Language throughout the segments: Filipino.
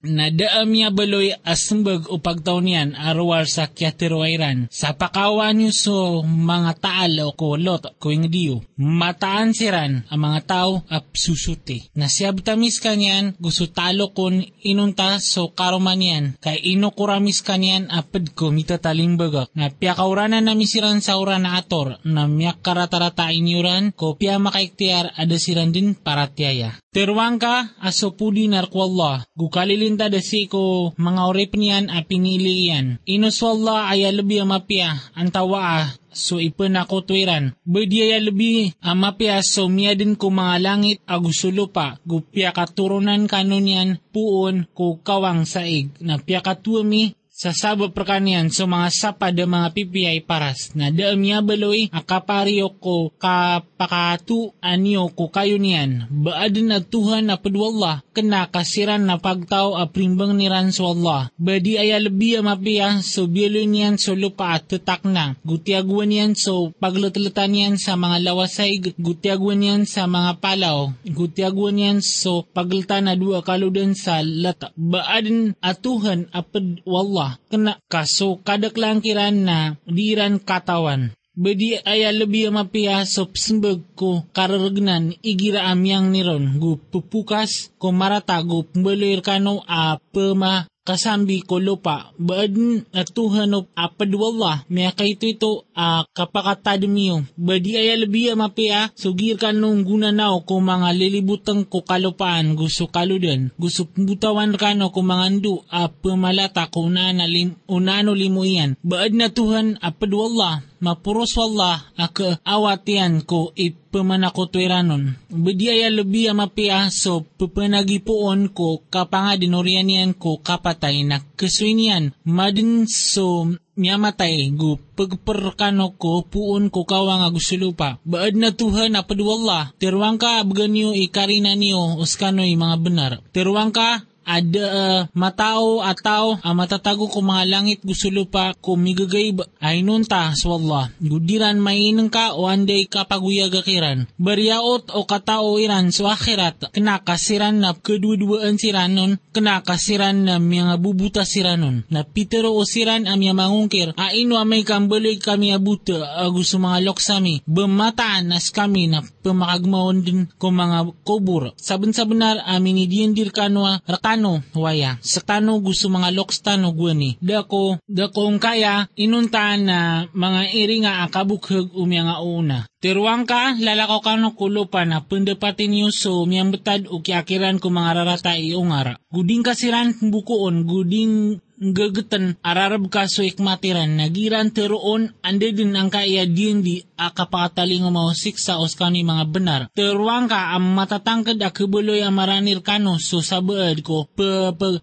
na daam niya baloy asmbag o pagtaonian arwar sa kiatirwairan. Sa pakawan niyo so mga taal o kolot kuing diyo. Mataan siran ang mga tao ap susuti. Na siya bitamis kanyan gusto talo kon inunta so karuman yan kay inukuramis kanyan apad ko mitataling Na piyakauranan na misiran sa ura na ator na miyak karatarata inyuran ko piya makaiktiar ada siran din paratiyaya. Terwang ka aso pudi narkwallah gukalilinta dasi ko mga orip niyan a pinili yan. Inuswallah ay alabi mapia antawa so ipanakotwiran. Badiya labi amapya so miyadin ko mga langit agusulo pa gupya katurunan kanunyan puon ko kawang saig na pya katuami sa sabo perkanian so mga sapa da mga pipiyay paras na daam niya baloy akaparyo ko kapakatu anyo ko kayo niyan baadin na Tuhan na padwallah kena kasiran na pagtao aprimbang ni so Allah badi aya lebi mapiya so bielo niyan so lupa at tetak na. Gutiagwan niyan so pagletlatan niyan sa mga lawasay gutiagwan niyan sa mga palaw. Gutiagwan niyan so pagleta na dua kaludan sa lata baadin atuhan apad wallah kena kaso kadaklang kiran na diran katawan. Bedi aya lebih mapia sop sembeg ko kararagnan igira amyang niron gu pupukas ko marata gu pembelir kano a pema kasambi ko lupa. Baad natuhan of apadwallah may kaito ito a uh, kapakatadmiyo badi ay alabiya mapia sugir ka nung gunanaw ko mga lilibutang ko kalupaan. Gusto kaludan gusto butawan ka no ko mga ndu a pumalata ko unana lim, unano limo iyan. Baad natuhan apadwallah mapuros wallah ak awatian ko ipamanakotweranon. Bedi ay lubi mapia so ko kapanga dinorianian ko kapatay na keswinian madin so miyamatay gu pagperkano ko puon ko kawang agusulupa. Baad na tuhan na padwallah, terwang ka abganyo ikarina niyo uskano'y mga benar. Terwang ka ada uh, matao ataw uh, matatago ko mga langit gusulo pa ko migagay ay nunta swallah gudiran mainang ka o anday ka paguyagakiran bariyaot o katao iran so akhirat kinakasiran na kedua-duaan siranon kinakasiran na mga bubuta siranon na pitero o siran am mangungkir. Aino amay kambaloy kami abuta agus mga loksami bemataan as kami na pamakagmaon din ko mga kubur sabun sa benar amin idiyandir kanwa rakan tano waya. Sa tano gusto mga loks tano gwani. Dako, dako kaya inuntaan na mga iri nga akabukhag umya una. Tiruang ka, lalakaw ka no kulupa na pendapatin niyo so miyang betad o kiakiran ko mga rarata iungara. Guding kasiran bukuon, guding gagatan ararab ka so ikmatiran nagiran teroon ande din ang kaya din di akapataling mausik sa oskani mga benar. Teruang ka ang matatangkad akibuloy ang maranir kano so sabaad ko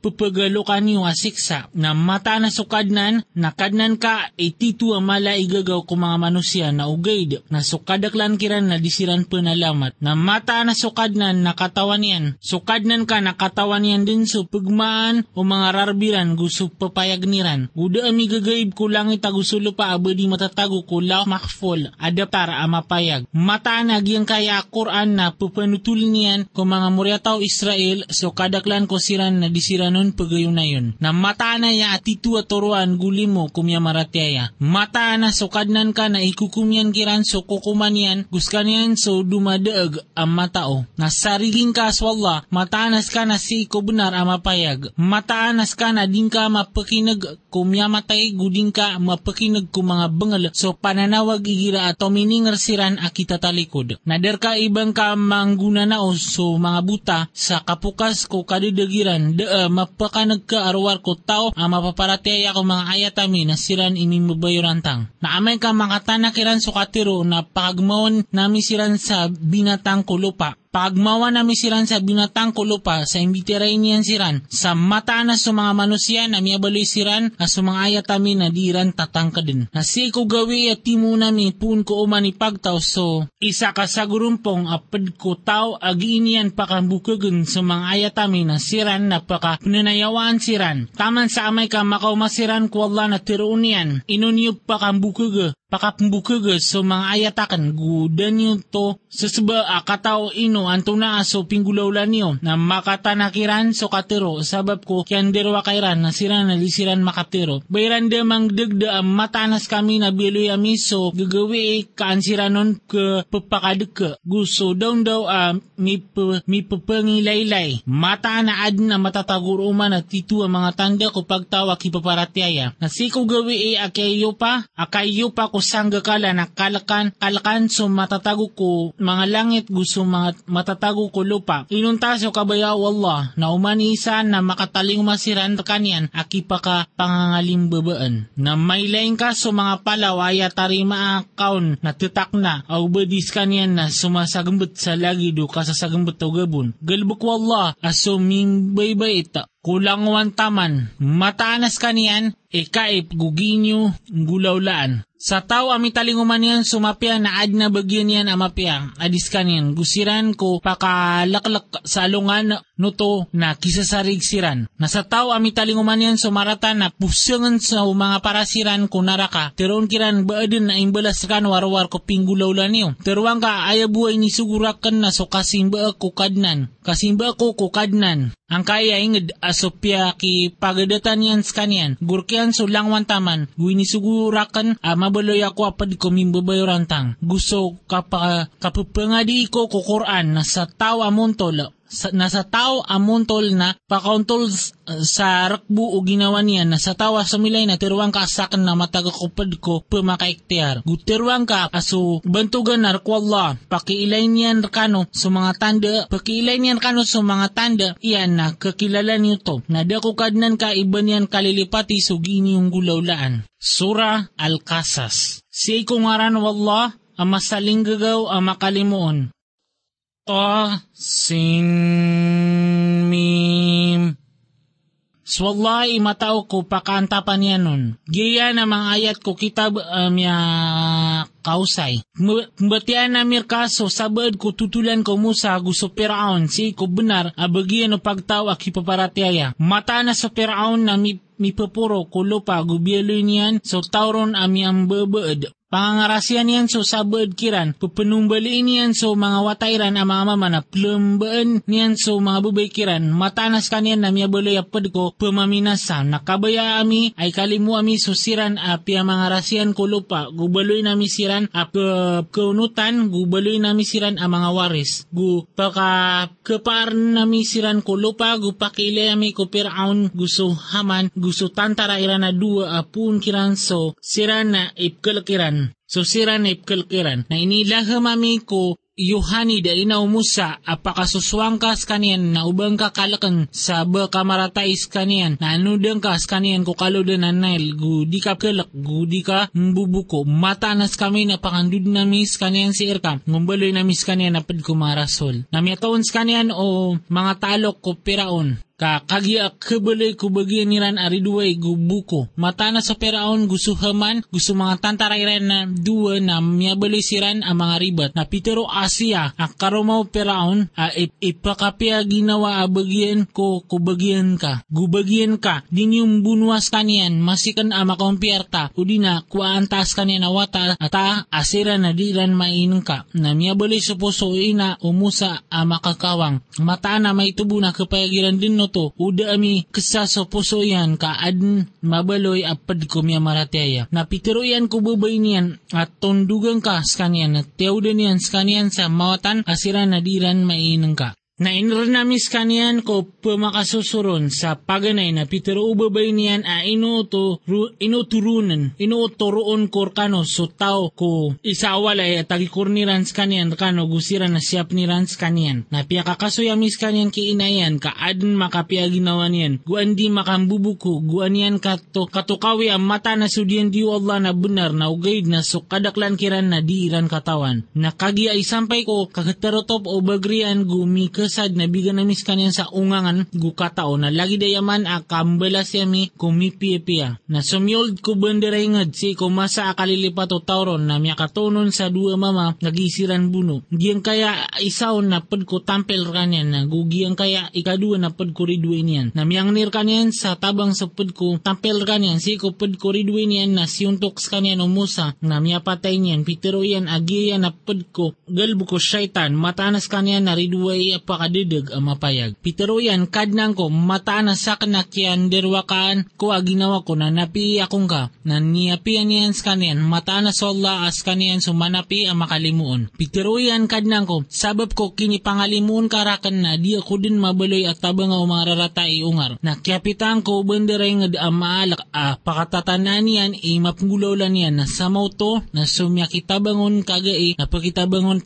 pepegalo kanyo asiksa na mata na sukadnan nakadnan ka ititu ang mala igagaw ko mga manusia na ugaid na sukadaklan kiran na disiran penalamat na mata na sukadnan nakatawan yan sukadnan ka nakatawan yan din so pagmaan o mga rarbiran gusto papayag niran. Uda ami gagayib ko langit agusulo pa abadi matatago ko law makfol adaptar amapayag. Mata nagyang kaya Quran na pupanutul niyan ko mga muryataw Israel so kadaklan ko siran na disiranon pagayon na yun. Na mata na ya atitu aturuan gulimo kumya maratyaya. Mata na so kadnan ka na ikukumyan kiran so kukuman yan guskan yan so dumadaag ang matao. Na sariging ka aswallah mataanas ka na si ko benar amapayag. Mataanas ka na din ka mapakinag kumyamatay guding ka mapakinag ko mga bangal so pananawag igira ato miningar siran akita talikod. Nader ka ibang ka mangguna na o so mga buta sa kapukas ko kadidagiran da uh, mapakanag ka arwar ko tao ang mapaparatay ako mga ayatami na siran iming mabayurantang. Na amay ka makatanakiran so katiro na pagmawon nami siran sa binatang kulupa Pagmawa na misiran sa binatang kulupa sa niyan siran, sa mata na sa mga manusia na miyabaloy siran, na sa mga ayat amin na diran tatangka din. Na si ko gawi at timo nami pun ko uman ipagtaw so, isa ka sa gurumpong apad ko tao agiinian pakambukagan sa mga ayat amin na siran na paka pinanayawaan siran. Taman sa amay ka makaumasiran ko Allah na tiruunian, inuniyog pakambukaga pakapumbukaga so mga ayatakan gudan yun to sa saba akatao ino ino anto na aso pinggulawlan niyo na makatanakiran so katero sabab ko kiyan derwa kairan na sira na lisiran makatero. Bayran de mang degda matanas kami na biloy amiso gagawi kaansiranon ke pepakadeke. Gusto daw daw uh, mi, pe, mi pepengilaylay. Mata na ad na matataguruman at titu ang mga tanda ko pagtawa kipaparatiaya. Nasiko gawi e akayo pa, akayo pa ko sangga kala na kalakan, kalakan so matatago ko mga langit gusto mga matatago ko lupa. Inuntaso kabayaw Allah na umanisan na makataling masiran kanyan akipa ka pangangalim babaan. Na may laing ka so mga palawaya tarima akaun na titak na au badis kanyan na sumasagambot sa lagi do kasasagambot to gabon. Galbuk wallah aso ming baybay ita kulang wan taman, mataanas kanian, ikaip guginyo gulawlaan. Sa tao ami talinguman yan sumapya na ad na bagyan yan amapya, adis kanian, gusiran ko pakalaklak sa alungan kisasarig siran. Na sa tao ami talinguman yan sumarata na pusangan sa mga parasiran ko naraka, teron kiran baadin na imbalas kan warwar ko pinggulawlan niyo. Teruang ka ayabuhay ni sugurakan na so kasimba ko kadnan, kasimba ko kukadnan. Ang kaya inged asopya ki pagadatan yan skanian. Gurkian so langwan taman. Guini sugurakan uh, mabaloy ako apad ko mimbabayorantang. Gusto kapa, kapupangadi ko Quran na sa tao amontol sa, nasa tao amontol na pakauntol sa rakbu o ginawa niya na sa tawa sa milay na tiruang ka asakan na matagakupad ko pumakaiktiar. Gutiruang ka aso bantugan na ko Allah pakiilay niyan kano sa mga tanda pakiilay niyan kano sa mga tanda iyan na kakilala niyo to na dako kadnan ka iba niyan kalilipati so gini yung gulawlaan. Sura Al-Qasas Si ikungaran wallah ang masaling gagaw ang makalimuon sin mim. So wallahi matao ko pakanta pa niya nun. Gaya na mga ayat ko kitab um, kausay. Mbatian na mir kaso sabad ko tutulan ko Musa gusto Piraon si ko benar abagian o pagtaw aki paparatiaya. Mata na sa Piraon na mi mi papuro kulo pa gubyelo niyan so tauron ami ang babaad Pangangarasyan niyan so sabad kiran, pupenumbaliin niyan so mga watayran ang mga mama na plumbaan niyan so mga bubay kiran, matanas kaniyan na miya apad ko pumaminasan, nakabaya ami ay kalimu ami susiran api ang mga rasyan ko lupa, gubaloy nami siran ap kaunutan, gubaloy nami siran ang mga waris, gu paka kapar nami siran ko lupa, gu pakile ami ko piraon gusto haman, gusto tantara iran na dua apun kiran so siran na ipkalakiran. So sira na ipkalkiran na inilaha mami ko Yohani da inaw Musa apakasuswang kas kanian na ubang ka kalakan sa kamaratais kanian na anudang kas kanian ko kaludan na nail gu di ka kelak gu di ka mbubuko matanas kami na pakandud na mis kanian si Irka ngumbaloy na mis kanian na pad kumarasol na miyataon kanian o mga talok ko piraon ka kagya kabaloy ko bagyan niran ari duway gubuko. Mata na sa peraon gusto haman, gusto mga tantarayran na duwa na miyabaloy siran ang mga ribat. Na pitero Asia, ang karumaw peraon, a ip, ipakapya ginawa a bagyan ko kubagyan ka. Gubagyan ka, din yung bunwas kanian, masikan a makompierta, o di na kuantas kanian na wata, ata asira na diran mainang ka. Na miyabaloy sa puso ina umusa a makakawang. Mata na may tubo na kapayagiran din no to uda ami kesa sa puso yan kaadn mabaloy apad ko miya marataya. Napitiro yan ko bubay niyan at tondugang ka sa kanyan at tiyawda niyan sa kanyan sa mawatan asira na diran mainang ka. Na inranamis kanian ko pumakasusuron sa paganay na pitero ubabay niyan a inuto, ru, inuturunan, inuturoon ko kano so tao ko isawalay at tagikurniran sa kanian kano gusiran na siyap niran sa kanian. Na piyakakasuyamis kanian ki inayan ka adin makapia ginawa niyan. Guan di makambubuko, guan yan kato, katukawi ang mata na sudian di Allah na benar na ugaid na so kadaklan kiran na di iran katawan. Na kagi ay sampay ko kakatarotop o bagrian gumi resad na namis kanyan sa ungangan gukatao na lagi dayaman a kambalas yami kumipiyapia. Na sumyold ko banderay ngad si kumasa akalilipat o tauron na miya katunon sa dua mama nagisiran buno. Giyang kaya isaw na pad ko tampel kanyan na gugiyang kaya ikadua na pad ko ridwin yan. Na miyang nir kanyan sa tabang sa pad ko tampel kanyan si ko pad ko ridwin yan na siyuntok kanyan umusa na miya patay niyan pitero yan agiya na pad ko galbo ko syaitan matanas kanyan na ridway apakadidag ang mapayag. Pitero yan kadnang ko matanas sa kanakyan derwakaan ko aginawa ko na napi akong ka na niyapian niyan sa kanyan matanas sa Allah as kanyan sumanapi ang makalimuon. Pitero yan kadnang ko sabab ko kini pangalimuon karakan na di ako din mabaloy at tabang nga mga raratay ungar. Na kapitan ko banderay nga maalak a pakatatanan niyan i mapngulaw lang niyan na sa moto na sumya kitabangon kagai na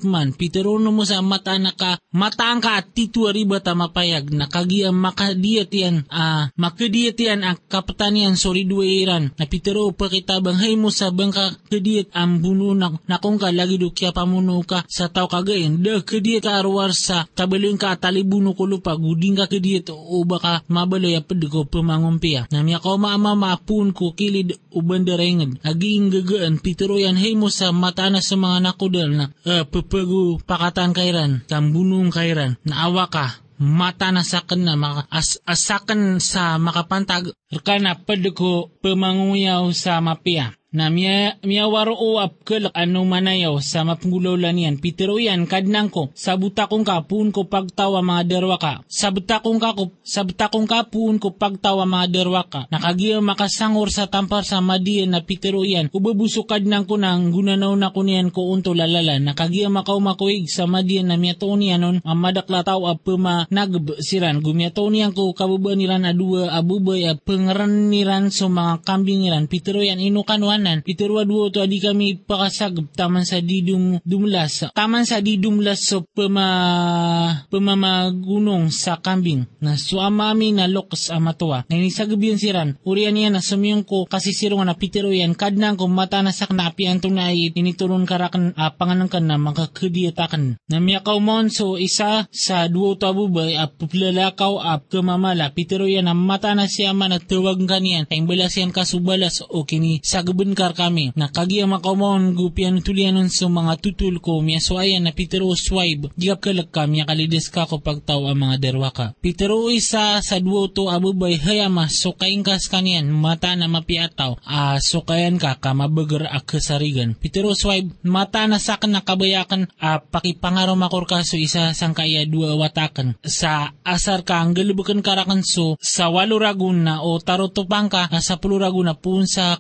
man pitero no mo sa mata na ka mataan ka at titwa riba ta mapayag na kagiya makadiyat yan a makadiyat yan ang kapatanian sorry duwairan na pitero pagkitabang hay mo sa bangka kadiyat ang buno na, na kung ka lagi do kya pamuno ka? Sa tao kagayin da kadiyat ka arwar sa. Kabaling ka talibuno ko lupa. Guding ka kadiyat o baka mabaloy apad ko pamangumpiya na miya ko maama maapun ko kilid ubandarengad aging gagaan pitero yan hay mo sa mata na sa mga nakudal na uh, papago pakatan kairan kambunong kairan na awa ka mata na sakan na maka, as, asakan sa makapantag ka na pwede ko pamanguyaw sa mapia na miya, miyawaro o apkel ano manayaw sa mapngulaw lanian. Pitero yan, kadnang ko, sabuta kong kapun ko pagtawa mga derwa ka. Sabuta kong ka, sabuta kong kapun ko pagtawa mga derwa ka. Nakagiya makasangor sa tampar sa madiyan na pitero yan. Ubabuso kadnang ko nang gunanaw na ko niyan ko unto lalala. Nakagiya makaw makuig sa madiyan na miyato niya nun, ang madaklataw a puma nagsiran. Gumiyato niyan ko kababa niran adua abubay a pengeran niran so mga kambing niran. Pitero yan inukan tanan. Iturwa duo to adi kami pakasag taman sa di dum, dumlas. Taman sa di dumlas so pema, pemamagunong sa kambing. Na suamami na loks amatuwa. Na inisagabiyan siran. Urian niya na sumiyong ko kasi sirong na pitero yan. Kadnang ko mata na sak na apian to na inituron karakan uh, panganan ka na makakadiyatakan. Na miyakaw mon so isa sa duo to abubay ap puplalakaw ap kamamala. Pitero yan na mata na siya man at tawag kaniyan. Tayong balas yan kasubalas o kini sagabun kar kami. Nakagiya makamon gupian tulianon sa mga tutul ko miya swayan na Pitero swibe. Gigap kalag kami kalides ka ko pagtaw ang mga derwa ka. Pitero isa sa duo to abubay hayama so kain kas kanian mata na mapiataw. Ah, so kayan ka kamabagar ak kasarigan. Pitero swibe mata na sakan na kabayakan ah, pakipangaro makor ka so isa sang kaya dua watakan. Sa asar ka ang galubukan karakan so sa walo ragun na o tarotopang ka sa pulo ragun na pun sa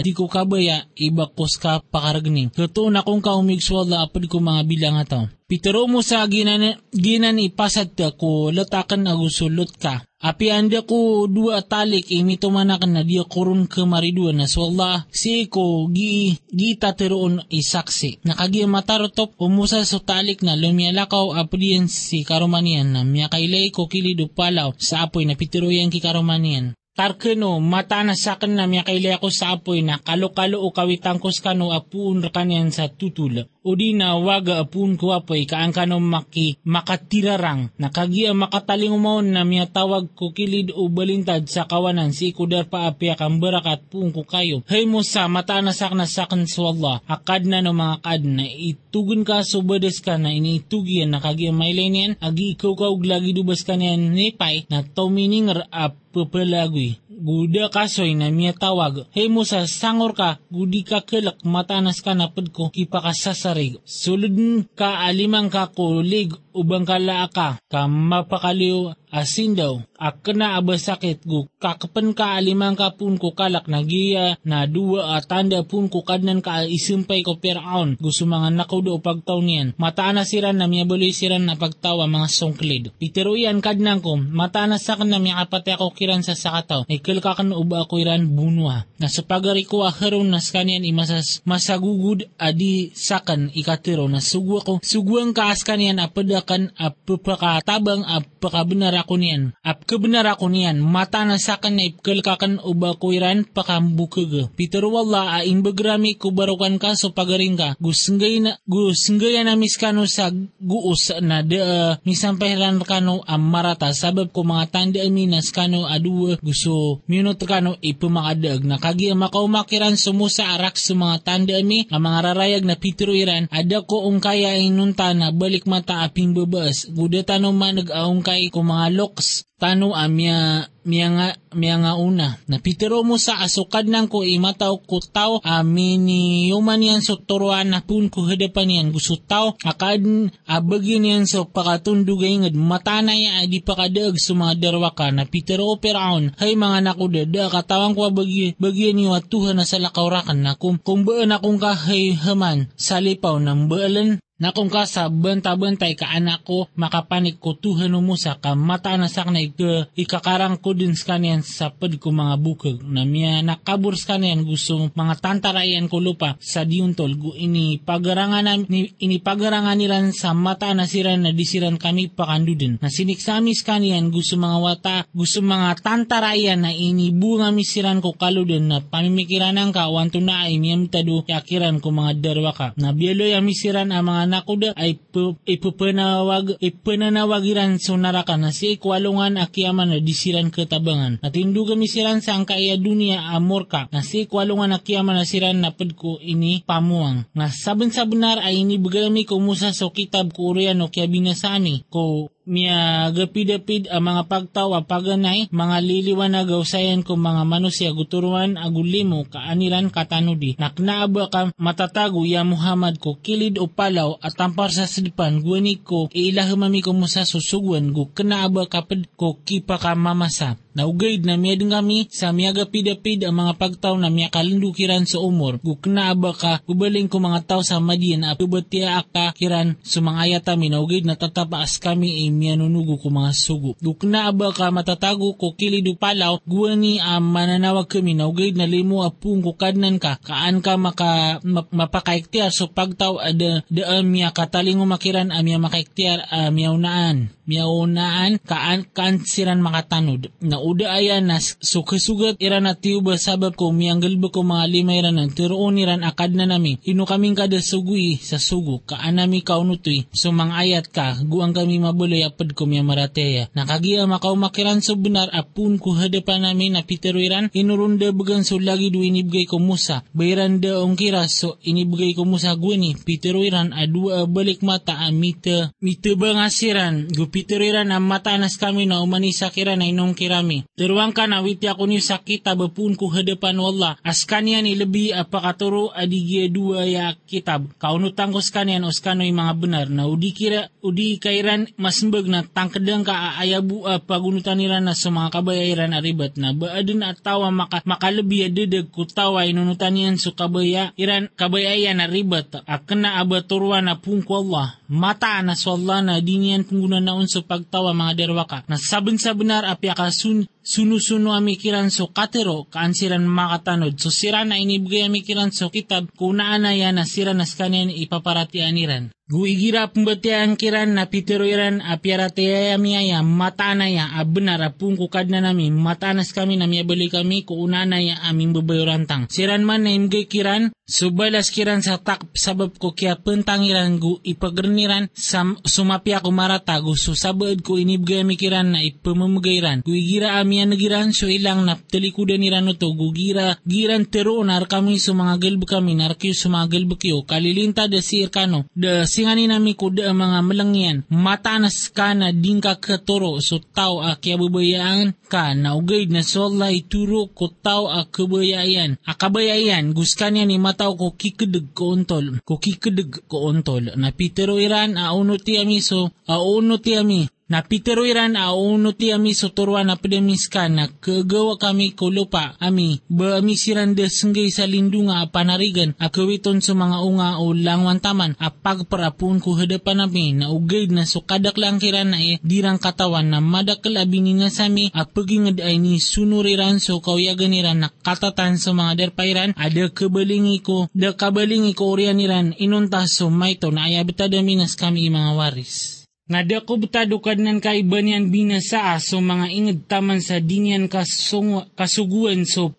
di ko kabaya ibakos ka pakaragning. Kato na kung kaumigsuwala apad ko mga bilang ato. Pitero mo sa ginan, ginan ipasad ko latakan agusulot ka. Api anda ko dua talik imito manakan na dia kurun ke mariduan na swalla si ko gi gi tateroon isaksi. Nakagi matarotop umusa so talik na lumiyalakaw apodiyan si karomanian na miya kailay ko kilido palaw sa apoy na pitero yan ki karomanian. Tarkeno, mata na sa akin na miya kailay ako sa apoy na kalo-kalo o kawitangkos kano apuun kanyan sa tutul. O di na waga apun ko apoy kaan kano maki makatirarang. Nakagia makataling umawon na miya tawag ko kilid o balintad sa kawanan si kudar pa apiak ang barakat puong ko kayo. Hay mo sa mata na sak na sakan sa Allah. Akad na no mga kad na itugun ka subades ka na iniitugian nakagia mailay niyan. Agi ikaw ka lagi dubas ka niyan nipay na tomininger ap pepelagui. Guda kasoy na miya tawag. Hey mo sa sangor ka, gudi ka kelak matanas ka napad ko kipa sasarig. Sulod ka alimang ka kulig ubang kala ka, ka mapakaliw asin daw. Ak na abasakit gu kakapan ka alimang ka pun ko kalak na giya na dua at tanda pun ko kadnan ka isimpay ko peraon. Gusto mga nakaw do pagtaw niyan. Mataan na siran na miya baloy siran na pagtawa mga songklid. Pitero yan kadnan ko, mataan na sa na miya kapate ako kiran sa sakataw. Ikil ka kan uba ako iran bunwa. Na sa pagari ko aharon nas kanyan imasas masagugud adi sakan ikatiro na sugwa ko. Sugwang kaas kanyan apada kan apapakatabang apakabenar ako niyan. Ap kebenar ako niyan, mata na sakan na ipkel kakan uba kuiran pakambukag. Peter wala ain begrami kubarukan ka so pagaring ka. Gusenggay na, gusenggay na miskano sa guus na de uh, misampahiran kano ang marata sabab ko mga tanda aminas kano adu gusto minut kano ipumakadag na kagi makaumakiran sumusa arak sa mga tanda ami ang mga rarayag na Peter iran ada ko ang kaya inunta na balik mata aping babas. Guda tano man nag-aong kay mga loks tano amya miya nga, miya nga una. Napitero mo sa asukad nang ko imataw ko tao amin ni yuman yan so turuan na pun ko hadapan yan gusto tao akad abagin yan so pakatundugay ngad mata na ya di pakadaag sa mga darwa ka. Na pitero peraon hay mga nakuda da katawang ko bagi bagyan ni watuhan na sa lakawrakan na kung kung baan akong kahay haman sa lipaw ng baalan na kung ka sa benta-bentay ka anak ko makapanik ko tuhan mo sa kamata na na ika, ikakarang ko din sa kanyan sa pad ko mga bukag. Na miya nakabur sa kanyan gusto mga tantarayan ko lupa sa diuntol gu ini pagarangan na ni, ini pagarangan nilan sa mata na siran na disiran kami pakandudin na siniksami sa kanyan gusto mga wata gusto mga tantarayan na ini bunga misiran ko kaludin na pamimikiran ang ka wanto na ay miyam tado yakiran ko mga darwa ka. Na biyalo yung misiran ang mga nakuda ay ipupanawag ipananawagiran so naraka na si ikwalungan akiaman na disiran ketabangan. At hindu kami siran sa ang kaya dunia amorka na si ikwalungan akiaman na siran napad ko ini pamuang. Na sabon sa ay ini bagami kumusa so kitab ko o kaya binasami ko miya gapid-apid ang mga pagtawa paganay, mga liliwan na gausayan ko mga manusia guturuan agulimo kaanilan katanudi. Naknaaba ka matatago ya Muhammad ko kilid o palaw at tampar sa silipan guwani ko ilahumami ko mo sa susugwan gu kanaaba kapad ko kipa ka mamasa. Naugaid na miya din kami sa miya gapid-apid ang mga pagtaw na miya kalindukiran sa umor. Guknaaba ka, gubaling ko mga tao sa madiyan at pubatia aka kiran sumangayat kami. Naugaid na tatapaas kami ay miya nunugo ko mga sugo. Guknaaba ka matatago ko kilidu palaw, guwani ang um, mananawag kami. Naugaid na limo apung kukadnan ka, kaan ka maka, mapakaiktiar so pagtaw ada da miya katalingo makiran amya makaiktiar amya unaan. Miya unaan kaan kansiran makatanod. Na uda ayan na sukasugat ira na tiuba sabab ko miyanggal ba ko mga limay ran ng tiroon iran akad na nami. Hino kaming kada sugui sa sugo kaanami kaunutoy sumang ayat ka guang kami mabuloy apad ko miya marateya. Nakagiya makaw makiran so benar apun ko hadapan namin na pitero iran inurunda bagan so lagi du inibigay ko musa. Bayaran da ongkira so inibigay ko musa gwani pitero iran adua balik mata amita mita bangasiran gu pitero iran ang mata anas kami na umanisa kira na inong kirami kami. Tiruang ka na witi ako ni sakita bapun ko hadapan wala. As kanyan ilabi apakaturo adigya dua ya kitab. Kaunutang ko skanyan os kano'y mga benar na udi kira udi kairan masmbag na tangkadang ka ayabu uh, pagunutan nila na sa mga kabayairan aribat na baadin at tawa maka, makalabi adedag kutawa inunutan yan so kabaya iran kabayayan aribat akana abaturuan na pungko Allah mata na swalla na dinian punggunan na unso pagtawa mga derwaka. Na sabon sa benar apya kasun sunusuno amikiran so katero kaansiran makatanod. So sira na inibigay amikiran so kitab kunaan na yan na sira na skanen ipaparatian iran. Guigira pembatian kiran na pitero iran apiarate miyaya mata na ya abenar na nami mata nas kami na beli kami kuuna na aming babayorantang. Siran man na imgay kiran subalas kiran sa tak sabab ko kaya pentang iran gu ipagreniran sam sumapya ko marata gu susabad ko inibigay amikiran na ipamamagayran. Guigira ami nagiran so ilang naptalikudan ni rano to gugira giran tero nar kami galbo kami narkiyo sa mga galbo kiyo. Kalilinta da si Irkano da singani nami ko da mga malangyan. Matanas ka na din ka katoro so tao a kaya babayaan ka na ugaid na sola ituro ko tao a kabayayan. A kabayayan guskanya ni mataw ko kikedig ko ontol ko kikedig ko ontol. Na pitero iran a uno ti so a uno ti ami na piteruiran a uno ti ami sotorwa na pedemiska na kagawa kami kulupa ami ba ami siranda senggay sa lindunga a panarigan a kawiton sa mga unga o langwan taman a pagparapun ko hadapan nami na ugaid na sukadak lang kiran na e dirang katawan na madakal abini nga sami a pagingad ay ni sunuriran so kauyagan niran na katatan sa mga derpairan ada kabalingi ko da kabalingi ko orianiran inunta so maito na ayabita daminas kami mga waris. Nada ko betadukad nan kaibanian binasa so mga inged taman sa dinyan kasung, kasuguan so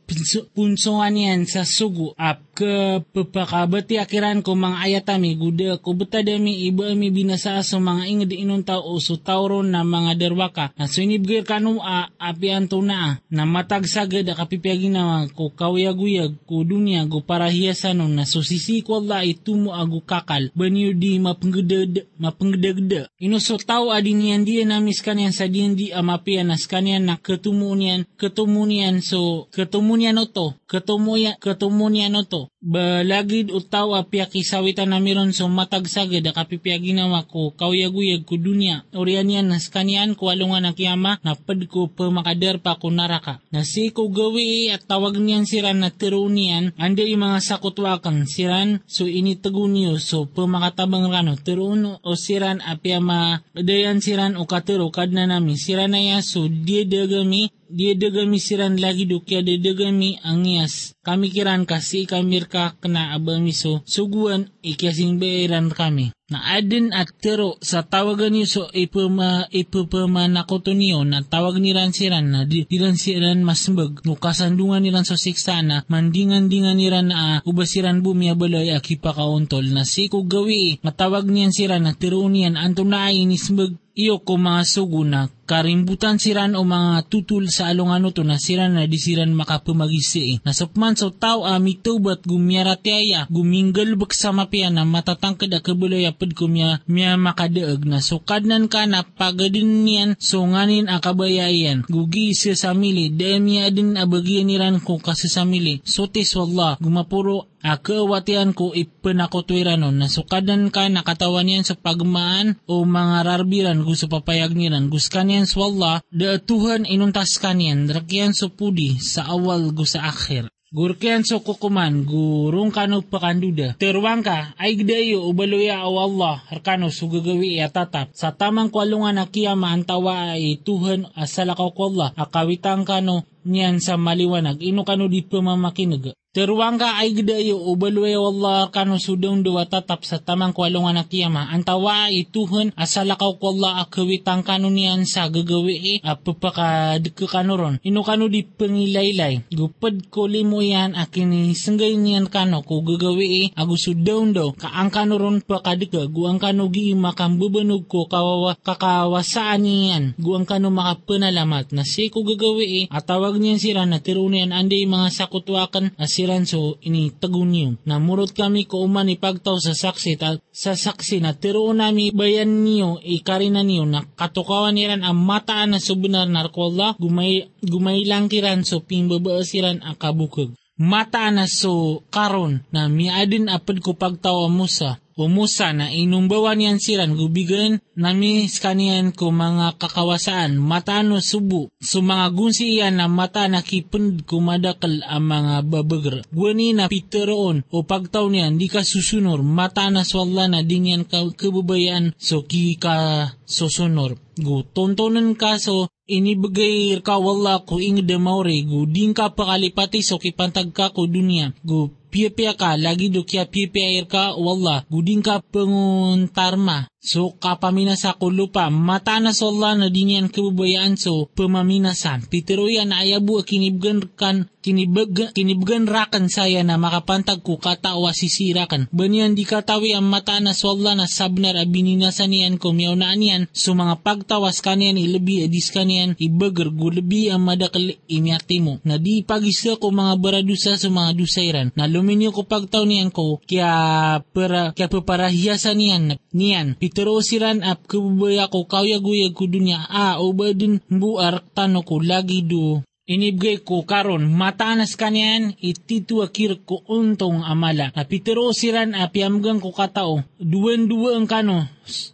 punsoan yan sa sugu. Ap ke pepakabati akiran ko mga ayatami guda ko betadami iba mi binasa so mga inged inon tao o so tauron na mga derwaka. Na so inibgir kanu a api anto na matag sagad a kapipiagin na ko kawiyaguyag ko dunya go para hiyasanon na so sisi ko Allah itumo agu kakal. Banyo di mapenggeded mapenggedegde ino so tao adin yan di namis kanyan sa diyan di amapian nas kanyan na ketumunian ketumunian so ketumunian oto ketumuya ketumunian oto balagid utaw apya kisawitan na miron so matag sagad akapipiya ginawa ko kawyaguyag ko dunya. Orian yan nas kanyan ko alungan ang kiyama na pad ko pa makader pa ko naraka. Na si ko gawi at tawag niyan siran na tirunian ande yung mga sakutwakan siran so initago niyo so pa makatabang rano tiruno o siran apya dayan siran o katiro kad na nami. Siran na yan so di dagami dia dagami siran lagi dukya dia dagami angias. Kami kiran kasi kamir ka kena abang miso. Suguan ikiasing bairan kami. Na adin at tero sa tawagan niyo so ipama ipapama nakoto niyo na tawag ni ran siran na di, di ran siran masmbag no kasandungan ni ran so siksa na mandingan-dingan ni ran na uh, ubasiran bumi abalay akipa kauntol na si ko gawi matawag niyan siran na tero niyan anto na ay inismbag iyo ko mga sugo na karimbutan siran o mga tutul sa alungano to na siran na di siran makapumagisi. Nasupman so tao ami tubat gumiyara tiyaya guminggal bak sa mapya na matatangkad a kabulay apad ko miya, makadaag na sukadnan ka na pagadin niyan so nganin a kabayayan gugi sa samili dahil miya din abagyan niran ko kasi samili. So tis wallah gumapuro Akawatian ko ipanakotwiranon na sukadan ka nakatawan yan sa pagmaan o mga rarbiran gusto papayag nilan guskan yan sa wala da Tuhan inuntas rakyan so pudi sa awal gu sa akhir. Gurkian so kukuman, gurung kano pakanduda. Terwang ka, ay gdayo ubaloya o Allah, harkano sugagawi iyatatap. Sa tamang kwalungan na kiyama antawa ay Tuhan asalakaw ko Allah, akawitang kano niyan sa maliwanag, ino kano di pamamakinig. Terwangga ay gdayo ubalwe wallah kano sudong dua tatap sa tamang kwalungan na kiyama. Antawa ituhon asalakaw ko Allah akawitang kano niyan sa gagawi e apapakadika kano ron. Ino kano di pangilaylay. Gupad ko limo yan akini senggay niyan kano ko gagawi e sudong do. Kaang kano ron pakadika guang kano gi makambubanog ko kawawa kakawasaan niyan. Guang kano makapanalamat na si ko gagawi e atawag niyan sira na tirunian andi mga sakutwakan as siran so ini tagunyo. Namurot kami ko uman ipagtaw sa saksi ta, sa saksi na tiroon nami bayan niyo ikarina niyo na katukawan niran ang mataan na subunar narkola gumay, gumay lang kiran so pimbabaasiran ang kabukog. Mataan na so karon na miadin apad ko pagtawa mo sa umusa na inumbawan yan siran gubigan nami skanian ko mga kakawasaan. Matano subu. So mga gunsi iyan na mata nakipend kumadakal ang mga babagar gwani na piteroon o pagtaw niyan di ka susunor. Mata na swalla na din yan ka, kababayaan so ki ka susunor. Gu tontonan ka so inibigay ka wala ko ing demaure gu din ka pakalipati so kipantag ka ko dunia gu pia-pia ka, lagi do kya pia-pia ka, wala, guding ka penguntarma. So, kapamina sa kulupa, mata na sa Allah na din yan kababayaan so, pamaminasan. Pitero yan na ayabu kinibgan kan, kinibag, kinibgan rakan saya na makapantag ko katawa sisirakan. Banyan di katawi ang mata na sa Allah na sabnar abininasan niyan ko miyaw na niyan, so mga pagtawas kaniyan ilabi adis kaniyan, ibagar gulabi ang madakal imyati mo. Na di pagisa ko mga baradusa sa mga dusairan, na luminyo ko pagtaw niyan ko, kaya para, kaya paparahiyasan niyan, niyan, Iterosiran ap kubaya ko kawyaguyag ko dunya a ubadin buar tano ko lagi do inibgay ko karon matanas kanyan ititu akir ko untong amala. Na piterosiran ap yamgang ko katao duwen-duwe ang kano.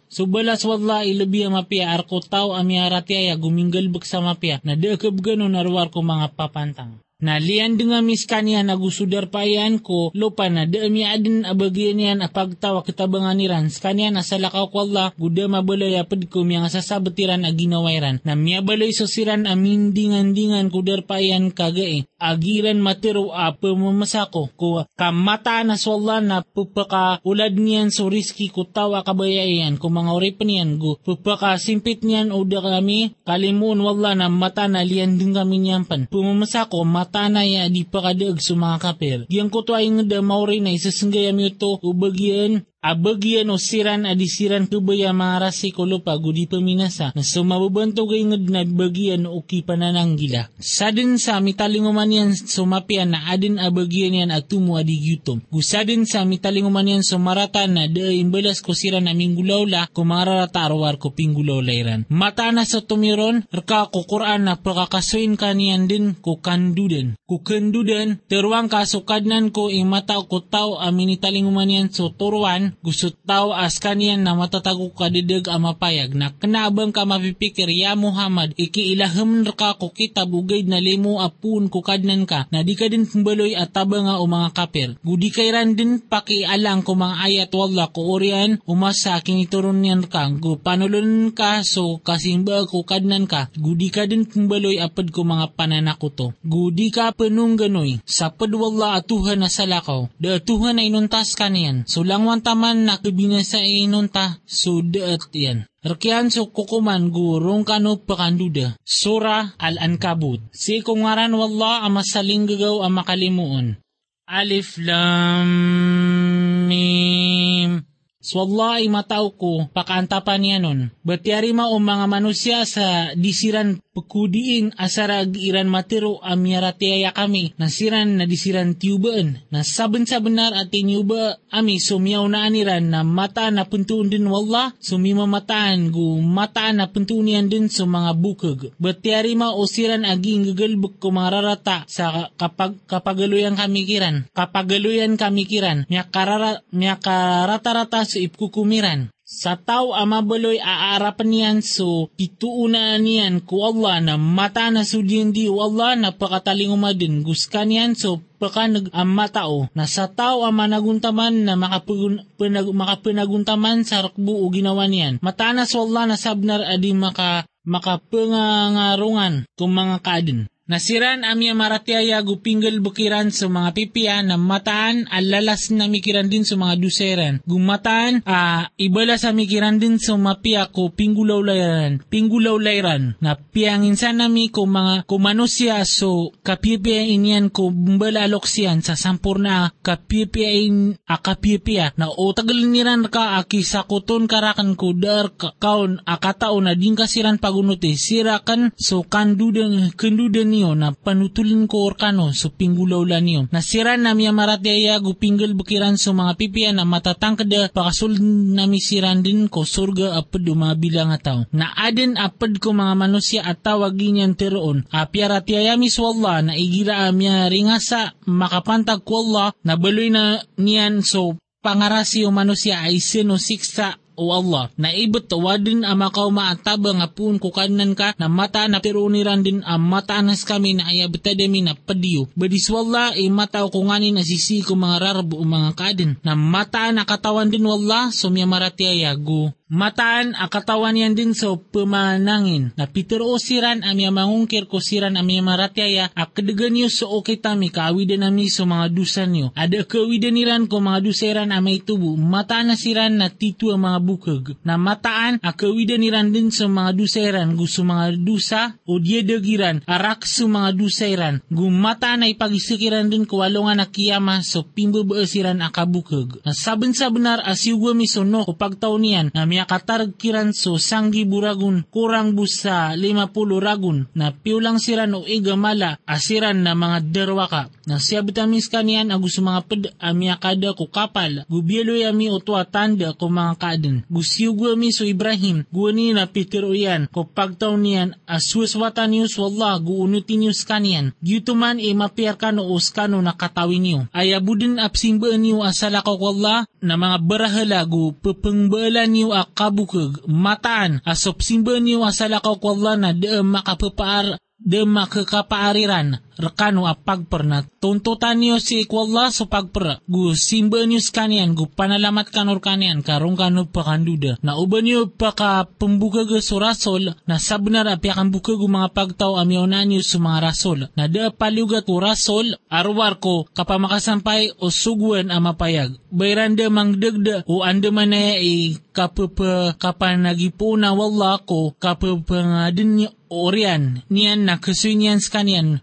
Subalas wala ilabi ang mapia arko tao amiyarati ay guminggal sa mapia na dekab ganon arwar ko mga papantang. Na lian dengan miskanian agusudar payan ko lupa na dami adin abagyan yan apagtawa kitabanganiran skanian asalakaw ko Allah guda mabalay apad ko miyang sasabatiran aginawairan na miya balay sosiran amin dingan dingan kudar payan kagae agiran matiro a pamamasako ko kamata na swalla na pupaka ulad niyan so riski ko tawa kabayayan ko mga oripan niyan go pupaka simpit niyan uda kami kalimun wala na mata na lian din kami niyan pan pumamasako mata tanay di pakadaag sa mga kapir. Diyan ko to ay nga mauri na isasanggayam ito ubagyan Abagyan o siran adisiran tubaya mga rasikulo pa gudi paminasa na sumababanto gay ngad na bagyan o kipanananggila. Sa din sa mitalinguman yan sumapian na adin abagyan yan at tumu adigyutom. Gusa din sa mitalinguman yan sumarata na da imbalas ko siran na minggulawla kumararata arwar ko pinggulaw layran. Mata na sa tumiron, raka ko Quran na pakakasuin ka niyan din ko kanduden. Ko kanduden, terwang kasukadnan ko imata ko tao amin italinguman yan so turuan gusto tao as kaniyan na matatago kadidig ang mapayag. Na kanabang ka mapipikir ya Muhammad ikiilaham ka ko kita bugay na limo apun kukadnan ka. Na di ka din kumbaloy at taba o mga kapir. Gudi kairan din pakialang ko mga ayat wala ko orian. Umasa kinituron niyan ka. Gu panulun ka so kasimba kukadnan ka. Gudi ka din kumbaloy apad ko mga pananakuto. Gudi ka penung ganoy. Sa padwala atuhan na salakaw. Da atuhan na inuntas ka niyan. So langwan man nakibinasa inunta sudat yan. Rakian so kukuman gurong kano pakanduda. Sura Al-Ankabut. Si kungaran wallah ang masaling gagaw ang. Alif Lam Mim. So Allah ay matao ko, pakaantapan niya nun. Batyari ma o mga manusya sa disiran pagkudiin asarag iran matiro amyaratiaya kami. Nasiran na disiran tiyubaan na saben sa at tinyuba ami. Sumiyaw na aniran na mata na puntuun din wala sumimamataan gu mata na puntuun yan din sa mga bukag. Batyari ma osiran aging gagalbuk ko sa kapag kapagaluyan kami kiran. Kapagaluyan kami kiran. Miya karara miya karata-rata sa ipkukumiran sa tao amabaloy aarapan niyan so pituuna niyan ku Allah na mata na sudin di Allah na pakataling umadin guskan niyan so paka nag amatao na sa tao ang managuntaman na makapun, pinag, makapunaguntaman sa rakbu o ginawa niyan. Mata na so Allah na sabnar adi maka makapangangarungan kung mga kadin. Nasiran amya maratiaya gupinggal bukiran sa mga pipiya na mataan alalas na mikiran din sa mga duseran. Gumataan a uh, ibala sa mikiran din sa mapiya ko pinggulaw layran. Pinggulaw layran na piyangin sa nami ko mga kumanusya so kapipiya inyan ko bumbala aloksiyan sa sampurna kapipiya in a kapipiya na o tagaliniran ka aki sa kuton karakan ko dar kaon akatao na din kasiran pagunuti sirakan so kandudan kandudan niyo na panutulin ko orkano so pinggulaw la niyo. Nasira na miya maratiaya gupinggal bukiran so mga pipiya na matatangkada pakasul na misiran din ko surga apad umabila nga tao. Na adin apad ko mga manusia at tawagin yan teroon. Apya ratiaya miswalla na igira amya ringasa makapantag ko Allah na baloy na niyan so pangarasi o manusia ay sinusiksa o Allah, na ibot tawadin ang makaw maataba nga pun kukanan ka na mata na piruniran din ang mata anas kami na ayabitadami na padiyo. Badiswalla ay mata ko nganin na sisi ko mga rarabo o mga kadin na mata na katawan din wala sumya marati ayago mataan akatawan yan din so pumanangin. Na Peter o siran amya mangungkir ko siran amya maratyaya akadagan nyo so okay tami kaawidan nami so mga dusan nyo. Ada kaawidan niran ko mga duseran amay tubo. Mataan na siran na titu ang mga bukag. Na mataan akawidan niran din sa mga duseran gusto mga dusa o diadagiran arak sa mga duseran. Gumataan na ipagisikiran din ko walongan na kiyama so pimbabaasiran akabukag. Na saben sa benar asiwa misono ko pagtaw niyan na niya katargiran so sanggi buragun kurang busa lima pulo ragun na piulang siran o igamala asiran na mga derwaka. Na siya bitamis kanian agus mga ped amya kada ko kapal. Gubyelo yami o tuwa tanda ko mga kaden. Gusyo mi so Ibrahim guwani na Peter o yan ko pagtaw niyan aswaswatan niyo so Allah guunutin niyo kanian gyutuman e mapiar kano o skano na katawin niyo. Ayabudin apsimba niyo asala ko Allah na mga barahala gu pepengbalan niyo ak kabukag mataan asop simba niyo asalakaw ko Allah na de makapapaar de makakapaariran rekano a pagper na tuntutan niyo si ikwalla so pagper gu simba niyo skanian gu panalamat kanor kanian karong kano pakanduda na uban niyo pa ka pembuka ga surasol na sabnar api akan buka gu mga pagtaw amyaw niyo sa mga rasol. Na da palugat ko rasol arwar ko kapamakasampay o sugwan ang mapayag bayranda mangdagda o anda manaya i kapapa kapanagipuna wala ko kapapa nga din orian. Niyan na kasunyan skanian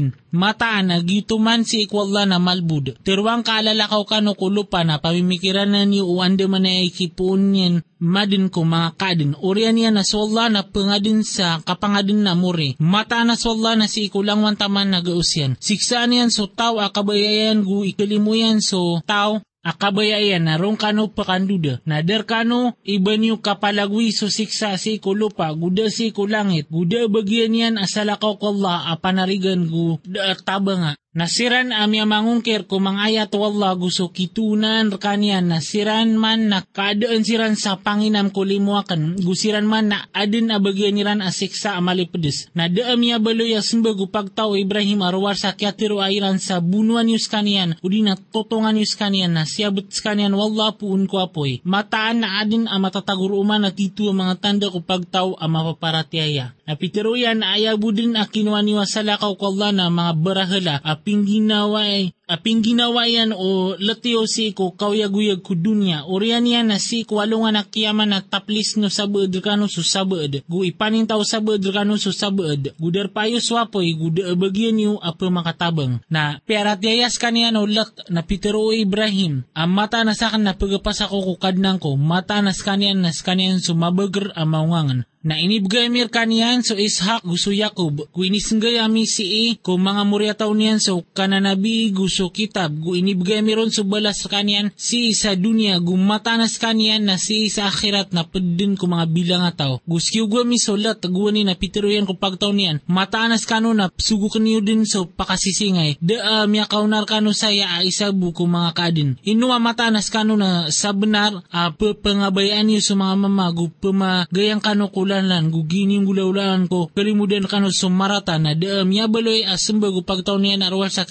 madin mataan na gituman si ikwalla na malbud. Tirwang kaalalakaw kano kulupa na pamimikiran na ni uwande man na ikipunin madin ko mga kadin. Orian yan na swalla na pangadin sa kapangadin na muri. Mata na swalla na si ikulang wantaman na gausyan. Siksaan yan so tao akabayayan gu ikalimuyan so tao akabayayan na rong kano pakanduda. Nader kano ibanyo kapalagwi so siksa si kulupa guda si kulangit guda bagyan yan asalakaw ko Allah apanarigan gu da taba nga. Nasiran amya mangungkir ko mangayat wala gusto kitunan kanyan nasiran man na kaadaan siran sa panginam ko limuakan gusiran man na adin abagyan niran asiksa amalipedes. Na daam ya baloy asimba gupagtaw Ibrahim arwar sa kiatiro airan sa bunuan yus kanyan udi na totongan yus kanyan na siyabot kanyan wala puun ko apoy. Mataan na adin ang matataguruman at ito ang mga tanda ko pagtaw ang mapaparatiaya. Napitiro yan ayabu din a kinuha niwa sa lakaw ko Allah na mga barahala aping ginawa ay aping ginawa yan o latio si ko kawyaguyag ko dunya. Orian yan na si ko walungan na kiyaman na taplis no sabad kano so sabad gu ipanin tao sabad kano so sabad gudar payo swapoy guda bagyan yu apa makatabang. Na perat yayas kaniya no lak na Pitero Ibrahim. Ang mata na sakan na pagapas ako kukadnang ko mata na skanian na skanian sumabagar ang maungangan na inibigay mir kaniyan so Ishak gusto Yakob ku inisinggay ami si E ko mga murya taon niyan so kananabi gusto kitab. Gu inibigay miron so balas kaniyan si sa dunya. Gumatanas kaniyan na si sa akhirat na pedin ko mga bilang nga tao. Guskiw gwa mi so lat guwa ni na pitero yan ko pagtaw niyan. Matanas kano na sugo kaniyo din so pakasisingay. De uh, miya kaunar kano saya a isabu ko mga kadin. Inuwa matanas kano na sa benar uh, pangabayaan niyo sa mga mamagu pamagayang kano ko ulanlan gugining gulaulan ko kalimudan kano sumarata na daam yabaloy asamba gu pagtaw niya na arwal sa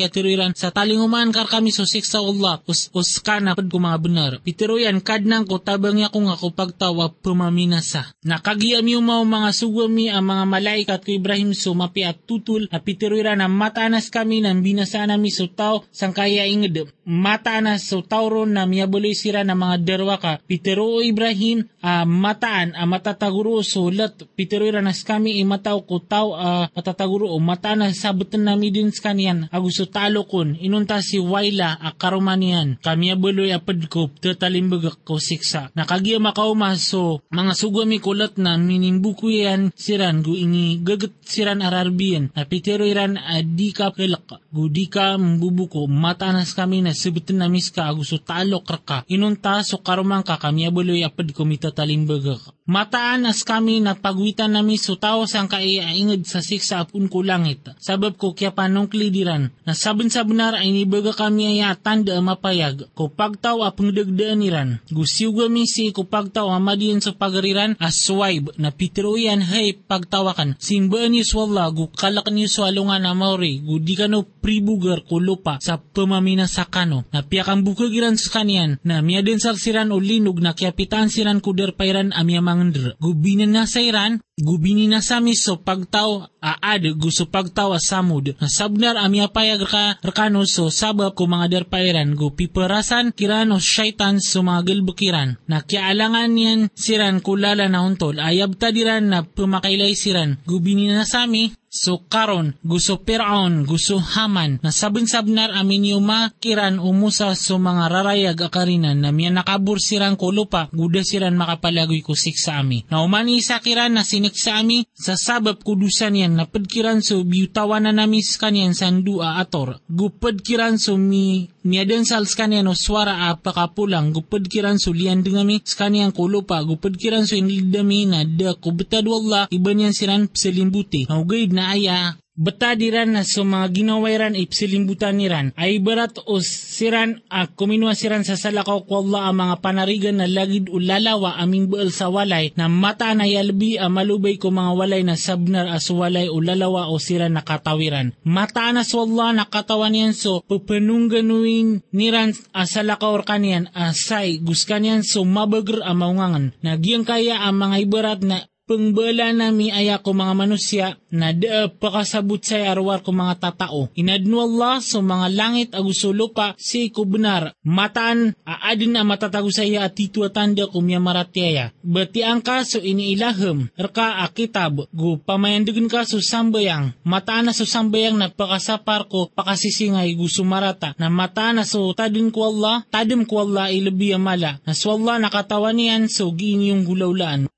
sa talinguman kar kami so siksa Allah us, us kana pad ko mga benar pitiro yan kadnang ko tabang niya ko nga ko pagtawa pumaminasa. Nakagiyam yung mga mga sugami ang mga malaikat ko Ibrahim so mapi at tutul na pitiriran na matanas kami ng binasa nami so tao sang kaya inged. Matanas so tauron na miyabaloy sira na mga derwa ka. Ibrahim uh, mataan a matataguro so ulat pitero nas kami imataw ko taw uh, matataguro o mata na sabutan nami din sa kanyan agusto talo kon inunta si Waila a karumanian kami abuloy apad ko tatalimbaga ko siksa. Nakagiya makauma so mga sugami kulat na minimbuko yan siran gu ini gagat siran ararbiyan. Na pitero iran adi ka kilak gu di ka mbubuko mata nas kami na sabutan namis ka agusto talo kraka. Inunta so karumang ka kami abuloy apad ko mitatalimbaga mataan as kami nagpagwitan nami so tao sang kaiaingad sa siksa apun ko langit. Sabab ko kya panong klidiran. Na sabon sa benar ay nibaga kami ay tanda mapayag. Ko pagtaw apong dagdaan niran. Gusiw gami si ko pagtaw amadiyan sa pagariran as swibe na pitruyan hay pagtawakan. Simbaan ni swalla gu kalak ni swalungan na mauri gu di kano pribugar ko lupa sa pamamina sa kano. Na piyakang bukagiran sa kanyan na miyaden salsiran o linog na kiapitan siran kuder pairan amyamangandr. Gu binanasairan gubini na sami so pagtaw aad gusto pagtaw samud. Sabnar amya payag ka rekano so sabab ko mga derpairan gu piperasan kirano syaitan so mga gilbukiran na kialangan niyan siran kulala na untol. Ayab tadiran na pumakailay siran. Gubini na sami So karon gusto Piraon, gusto Haman, na sabon-sabnar amin yung makiran umusa so mga rarayag akarinan na miya nakabur sirang kulupa, guda siran makapalagoy kusik sa ami. Na umani sa kiran na sinik sa ami, sa sabab kudusan yan na padkiran so biutawan na namis kanyan sandua ator. Gupad kiran so mi miadan sal skanian no swara a pakapulang gupad kiran so lian dengami skanian kulupa gupad kiran so inildami na da kubetad wallah iban yan siran pselimbuti. Naugaid na aya Betadiran na so mga ginawairan ipsilimbutan niran ay berat o siran a kuminwa siran sa salakaw ko Allah ang mga panarigan na lagid ulalawa aming buel sa walay na mata na yalbi a malubay ko mga walay na sabnar as walay ulalawa o siran na katawiran. Mata na so Allah na katawan yan so pupenungganuin niran a salakaw kanian asay guskanian so mabager a maungangan. Nagyang kaya ang mga ibarat na pengbala nami aya ko mga manusia na da pakasabot sa arwar ko mga tatao. Inadno Allah sa mga langit aguso lupa si ko benar. Mataan aadin na matatago sa iya at titu tanda ko miya maratiaya. Bati ang kaso iniilaham. Rka akitab gu pamayandugan ka so sambayang. Mataan na so sambayang na pakasapar ko pakasisingay gu sumarata. Na mataan na so tadin ko Allah, tadim ko Allah ilabi amala. Na so Allah nakatawan so giin yung gulaulaan.